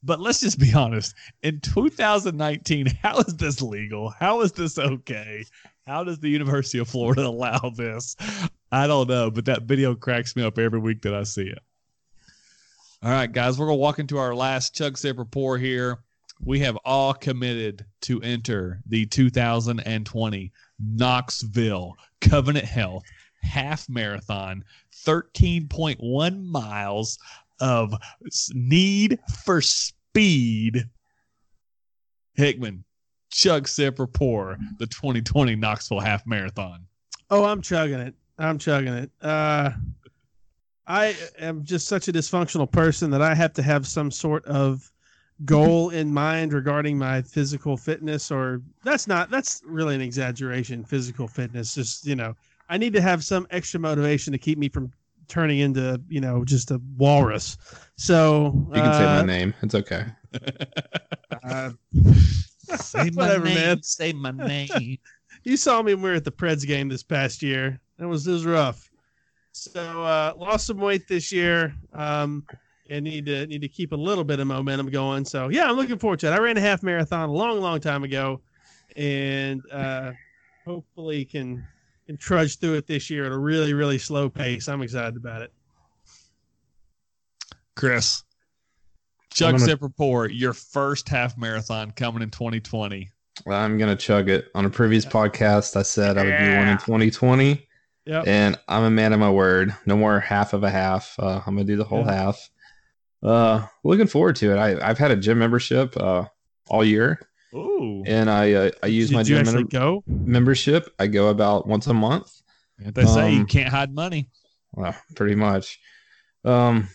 but let's just be honest. In 2019, how is this legal? How is this okay? How does the University of Florida allow this? I don't know, but that video cracks me up every week that I see it. All right, guys, we're gonna walk into our last chug sip report here. We have all committed to enter the 2020 Knoxville Covenant Health Half Marathon, 13.1 miles of need for speed. Hickman, chug sip or pour the 2020 Knoxville Half Marathon. Oh, I'm chugging it. I'm chugging it. Uh, I am just such a dysfunctional person that I have to have some sort of goal in mind regarding my physical fitness or that's not that's really an exaggeration physical fitness just you know i need to have some extra motivation to keep me from turning into you know just a walrus so You can say my uh, name. It's okay. uh, Say my Whatever, name. man. Say my name. you saw me when we were at the Preds game this past year. It was it was rough. So uh, lost some weight this year. Um, and need to need to keep a little bit of momentum going. So yeah, I'm looking forward to it. I ran a half marathon a long, long time ago, and uh, hopefully can can trudge through it this year at a really, really slow pace. I'm excited about it. Chris, Chuck gonna- sip your first half marathon coming in 2020. I'm gonna chug it. On a previous podcast, I said I would do one in 2020, Yep. and I'm a man of my word. No more half of a half. Uh, I'm gonna do the whole Yeah. half. Uh, looking forward to it. I, I've had a gym membership uh, all year, Ooh. and I uh, I use Did my gym mem- go? membership. I go about once a month. They say you Um, can't hide money. Well, pretty much. Um,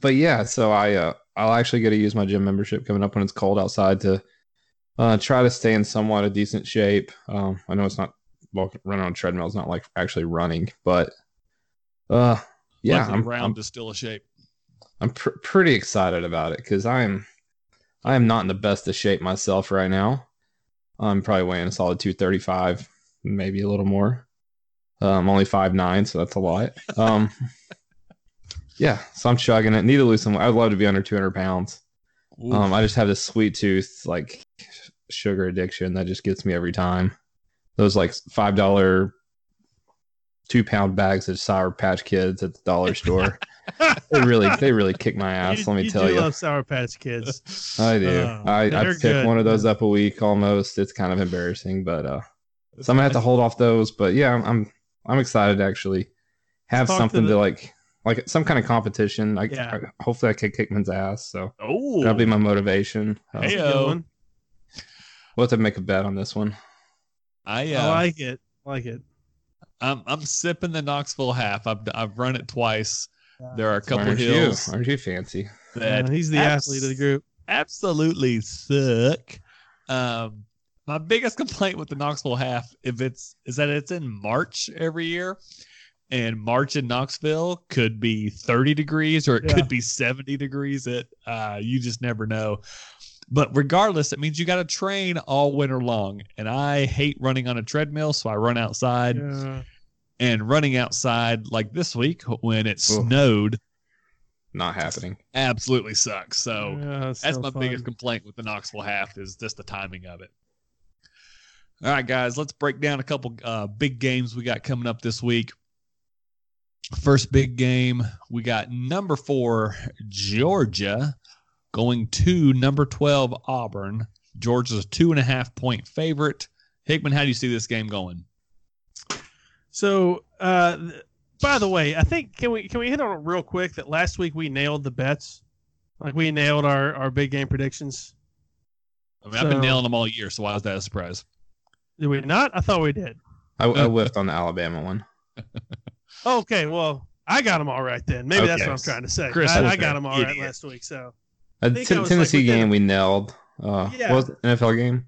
but yeah, so I uh, I'll actually get to use my gym membership coming up when it's cold outside to uh, try to stay in somewhat a decent shape. Um, I know it's not well running on a treadmill is not like actually running, but uh, yeah, Luckily, I'm, round I'm, is still a shape. I'm pr- pretty excited about it because I'm I am not in the best of shape myself right now. I'm probably weighing a solid 235, maybe a little more. Uh, I'm only five nine, so that's a lot. Um, yeah, so I'm chugging it. Need to lose some. I'd love to be under 200 pounds. Um, I just have this sweet tooth, like sugar addiction that just gets me every time. Those like five dollar, two pound bags of Sour Patch Kids at the dollar store. they really, they really kick my ass. let me you tell do you. love Sour Patch Kids. I do. Oh, I, I pick good. one of those up a week almost. It's kind of embarrassing, but uh, so I'm gonna have to hold off those. But yeah, I'm I'm, I'm excited to actually have Talk to something to, the- like like some kind of competition. I, Yeah. hopefully I can kick man's ass. So Oh, that'll be my motivation. Uh, That's a Heyo. good one. we'll have to make a bet on this one. I, I uh, like it. I like it. I'm I'm sipping the Knoxville half. I've I've run it twice. There are a couple aren't hills you? Aren't you fancy? that Uh, he's the abs- athlete of the group. absolutely suck. Um, my biggest complaint with the Knoxville half, if it's is that it's in March every year, and March in Knoxville could be 30 degrees or it Yeah. could be 70 degrees. It uh, you just never know. But regardless, it means you got to train all winter long, and I hate running on a treadmill, so I run outside. Yeah. And running outside like this week when it Oof. snowed Not happening. absolutely sucks. So Yeah, it's that's so my fun. biggest complaint with the Knoxville half is just the timing of it. All right, guys, let's break down a couple uh, big games we got coming up this week. First big game, we got number four Georgia going to number twelve Auburn. Georgia's a two and a half point favorite. Hickman, how do you see this game going? So, uh, by the way, I think can we can we hit on it real quick that last week we nailed the bets, like we nailed our our big game predictions. I mean, I've been So- nailing them all year, so why was that a surprise? Did we not? I thought we did. I, I whiffed on the Alabama one. Okay, well, I got them all right then. Maybe that's what I'm trying to say. Chris I, I got them all right idiot. last week. So, A think Ten- I was, like, Tennessee within- game we nailed. Uh, Yeah. What was it? NFL game?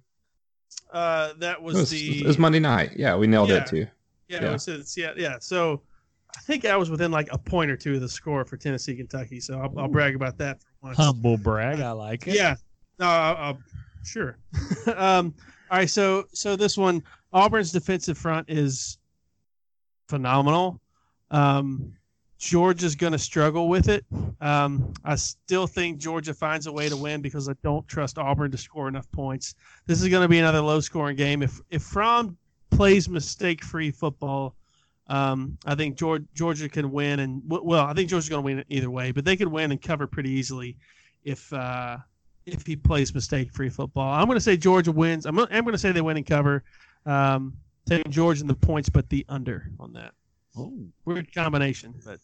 uh, that It was, was, the it was Monday night. Yeah, we nailed Yeah. it too. Yeah, yeah. It was, it's- yeah, yeah. So, I think I was within like a point or two of the score for Tennessee, Kentucky. So I'll, I'll brag about that for once. Humble brag, I like it. Yeah. No, I'll- sure. um, all right. So, so this one, Auburn's defensive front is phenomenal. Um, Georgia's going to struggle with it. Um, I still think Georgia finds a way to win because I don't trust Auburn to score enough points. This is going to be another low-scoring game. If if Fromm plays mistake-free football, um, I think Georgia, Georgia can win. And well, I think Georgia's going to win either way, but they could win and cover pretty easily if uh, if he plays mistake-free football. I'm going to say Georgia wins. I'm, I'm going to say they win and cover. Um, taking Georgia in the points, but the under on that. Oh. Weird combination, but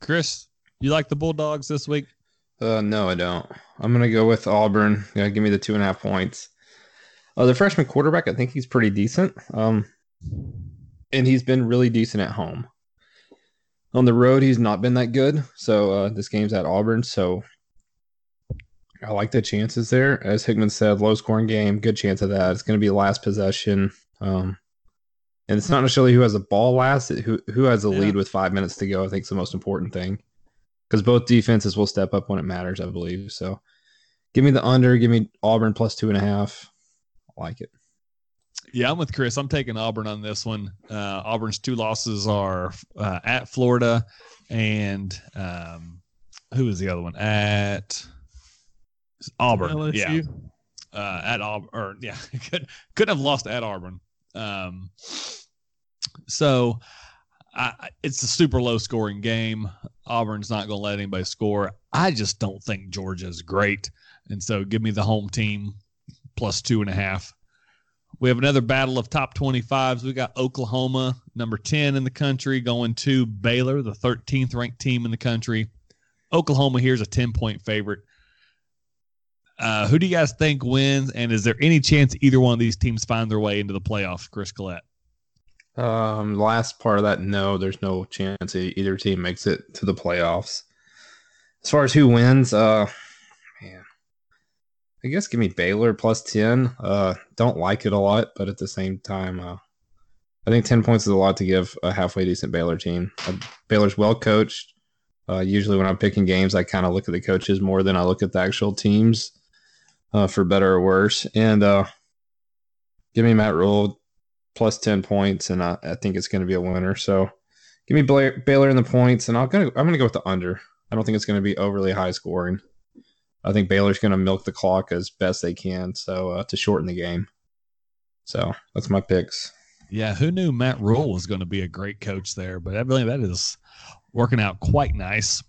Chris, you like the Bulldogs this week? Uh, no, I don't. I'm gonna go with Auburn. Yeah, give me the two and a half points. Uh, the freshman quarterback, I think he's pretty decent. Um, and he's been really decent at home. On the road, he's not been that good. So uh, this game's at Auburn, so I like the chances there. As Hickman said, low scoring game, good chance of that. It's going to be last possession. Um, and it's not necessarily who has the ball last, who who has the Yeah. lead with five minutes to go. I think is the most important thing because both defenses will step up when it matters, I believe. So give me the under, give me Auburn plus two and a half. I like it. Yeah, I'm with Chris. I'm taking Auburn on this one. Uh, Auburn's two losses are uh, at Florida and um, who is the other one? At Auburn. Yeah. Uh, at Auburn, or yeah, could couldn't have lost at Auburn. Um, so I, I- it's a super low scoring game. Auburn's not going to let anybody score. I just don't think Georgia's great, and so give me the home team plus two and a half. We have another battle of top 25s. We got Oklahoma, number 10 in the country, going to Baylor, the 13th ranked team in the country. Oklahoma here's a 10 point favorite. Uh, who do you guys think wins? And is there any chance either one of these teams find their way into the playoffs, Chris Collette? Um, last part of that, no, there's no chance either team makes it to the playoffs. As far as who wins, uh, I guess give me Baylor plus ten. Uh, don't like it a lot, but at the same time, uh, I think 10 points is a lot to give a halfway decent Baylor team. Uh, Baylor's well coached. Uh, usually, when I'm picking games, I kind of look at the coaches more than I look at the actual teams, uh, for better or worse. And uh, give me Matt Rhule plus 10 points, and I, I think it's going to be a winner. So give me Baylor, Baylor in the points, and I'll gonna, I'm going to go with the under. I don't think it's going to be overly high scoring. I think Baylor's going to milk the clock as best they can, so uh, to shorten the game. So that's my picks. Yeah, who knew Matt Rhule was going to be a great coach there? But I believe that is working out quite nice.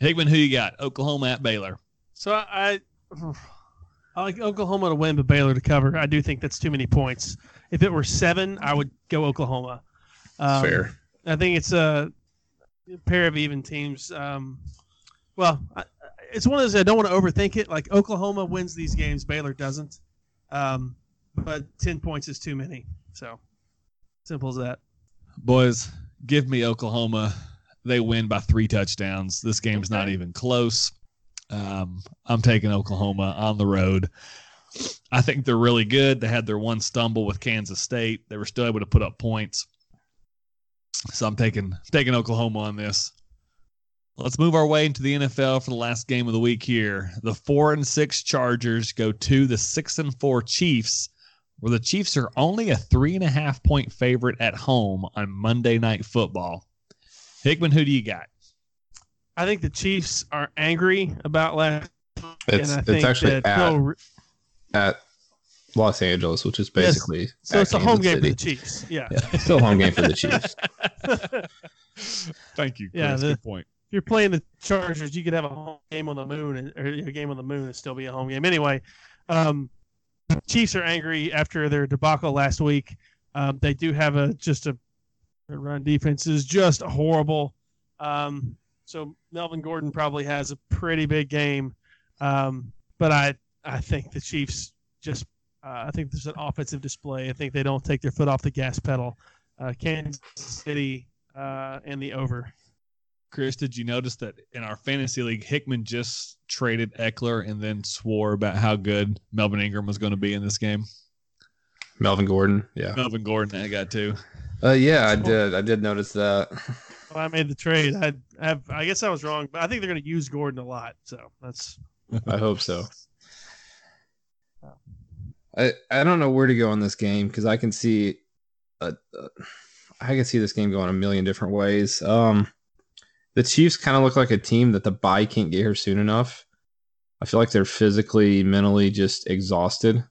Hickman, who you got? Oklahoma at Baylor. So I, I like Oklahoma to win, but Baylor to cover. I do think that's too many points. If it were seven, I would go Oklahoma. Um, Fair. I think it's a pair of even teams. Um, well, I, it's one of those I don't want to overthink it. Like Oklahoma wins these games, Baylor doesn't. Um, but ten points is too many. So simple as that. Boys, give me Oklahoma. They win by three touchdowns. This game's not even close. Um, I'm taking Oklahoma on the road. I think they're really good. They had their one stumble with Kansas State. They were still able to put up points. So I'm taking taking Oklahoma on this. Let's move our way into the NFL for the last game of the week here. The four and six Chargers go to the six and four Chiefs, where the Chiefs are only a three and a half point favorite at home on Monday Night Football. Hickman, who do you got? I think the Chiefs are angry about last. It's and I it's think actually that at, they'll- at Los Angeles, which is Yes. basically so it's a home Kansas game for City. the Chiefs. Yeah. Yeah, still a home game for the Chiefs. Thank you. Chris. Yeah, the- Good point. You're playing the Chargers, you could have a home game on the moon, and, or a game on the moon, and still be a home game. Anyway, um, Chiefs are angry after their debacle last week. Um, they do have a just a run defense is just horrible. Um, so Melvin Gordon probably has a pretty big game, um, but I I think the Chiefs just uh, I think there's an offensive display. I think they don't take their foot off the gas pedal. Uh, Kansas City uh, and the over. Chris, did you notice that in our fantasy league, Hickman just traded Ekeler and then swore about how good Melvin Ingram was going to be in this game? Melvin Gordon, yeah, Melvin Gordon, I got too. uh, yeah, I did, I did notice that. Well, I made the trade. I have. I guess I was wrong, but I think they're going to use Gordon a lot. So that's I hope so. I I don't know where to go on this game because I can see, uh, uh, I can see this game going a million different ways. Um, the Chiefs kind of look like a team that the bye can't get here soon enough. I feel like they're physically, mentally just exhausted.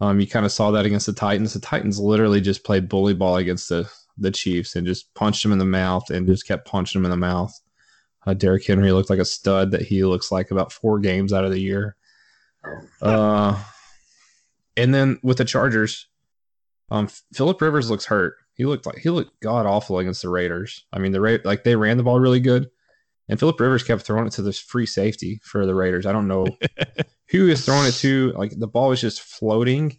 Um, you kind of saw that against the Titans. The Titans literally just played bully ball against the the Chiefs and just punched them in the mouth and just kept punching them in the mouth. Uh, Derrick Henry looked like a stud that he looks like about four games out of the year. Uh, and then with the Chargers, um, Philip Rivers looks hurt. He looked like he looked god awful against the Raiders. I mean, the Ra- like they ran the ball really good, and Philip Rivers kept throwing it to this free safety for the Raiders. I don't know who he was throwing it to. Like the ball was just floating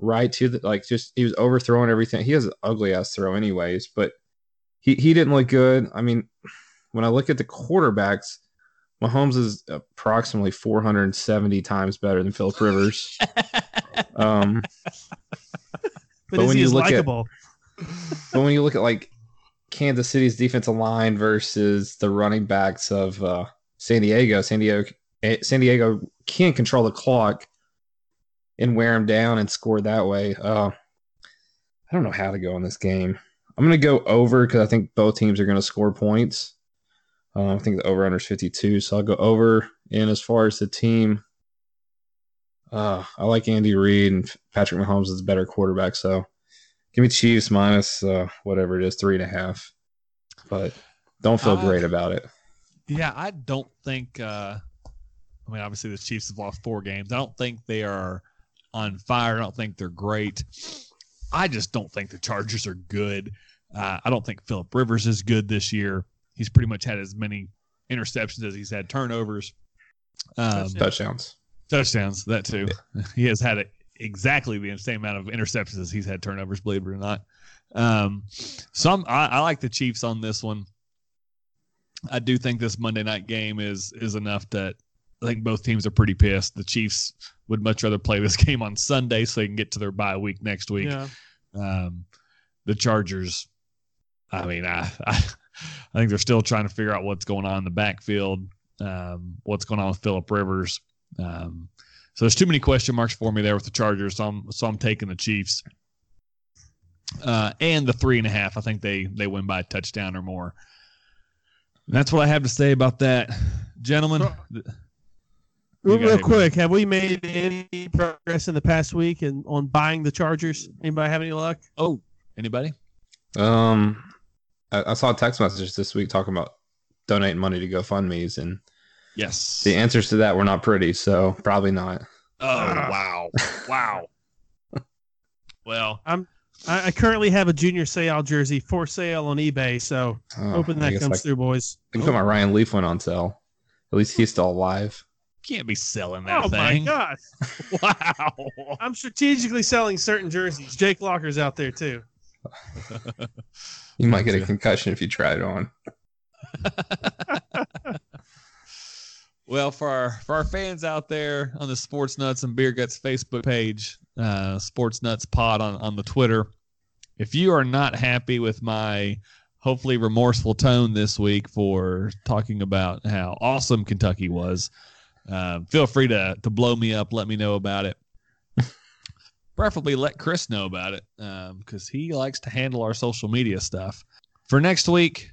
right to the like just he was overthrowing everything. He has an ugly ass throw anyways, but he he didn't look good. I mean, when I look at the quarterbacks, Mahomes is approximately 470 times better than Philip Rivers. um, but, But is when he you look at- likable? But when you look at like Kansas City's defensive line versus the running backs of uh, San Diego, San Diego, eh, San Diego can control the clock and wear them down and score that way. Uh, I don't know how to go in this game. I'm going to go over because I think both teams are going to score points. Uh, I think the over under is 52, so I'll go over. And as far as the team, uh, I like Andy Reid and Patrick Mahomes is a better quarterback, so give me Chiefs minus uh, whatever it is, three and a half. But don't feel Uh, great about it. Yeah, I don't think. Uh, I mean, obviously the Chiefs have lost four games. I don't think they are on fire. I don't think they're great. I just don't think the Chargers are good. Uh, I don't think Philip Rivers is good this year. He's pretty much had as many interceptions as he's had turnovers. Um, Touchdowns. Touchdowns. that too. He has had exactly the same amount of interceptions as he's had turnovers, believe it or not. Um, some I, I like the Chiefs on this one. I do think this Monday night game is is enough that I think both teams are pretty pissed. The Chiefs would much rather play this game on Sunday so they can get to their bye week next week. Yeah. Um, the Chargers. I mean, I, I I think they're still trying to figure out what's going on in the backfield, um, what's going on with Philip Rivers. Um, so there's too many question marks for me there with the Chargers. So I'm so I'm taking the Chiefs. Uh, and the three and a half. I think they they win by a touchdown or more. And that's what I have to say about that, gentlemen. th- Real, real quick, have we made any progress in the past week and on buying the Chargers? Anybody have any luck? Oh, anybody? Um, I, I saw text messages this week talking about donating money to GoFundmes, and Yes. the answers to that were not pretty. So probably not. Oh ah. wow, wow. Well, I'm I currently have a Junior Seau jersey for sale on eBay, so Oh, hoping that guess comes I, through, boys. I can put my Ryan Leaf one on sale. At least he's still alive. can't be selling that thing. Oh my thing. gosh! Wow. I'm strategically selling certain jerseys. Jake Locker's out there too. You might get a concussion if you try it on. Well, for our for our fans out there on the Sports Nuts and Beer Guts Facebook page, uh, Sports Nuts Pod on on the Twitter, if you are not happy with my hopefully remorseful tone this week for talking about how awesome Kentucky was, uh, feel free to to blow me up. Let me know about it. Preferably let Chris know about it because he likes to handle our social media stuff. For next week,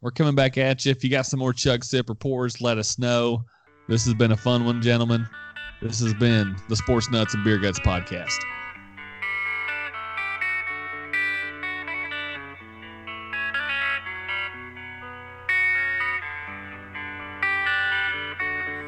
we're coming back at you. If you got some more chug sip or pours, let us know. This has been a fun one, gentlemen. This has been the Sports Nuts and Beer Guts podcast.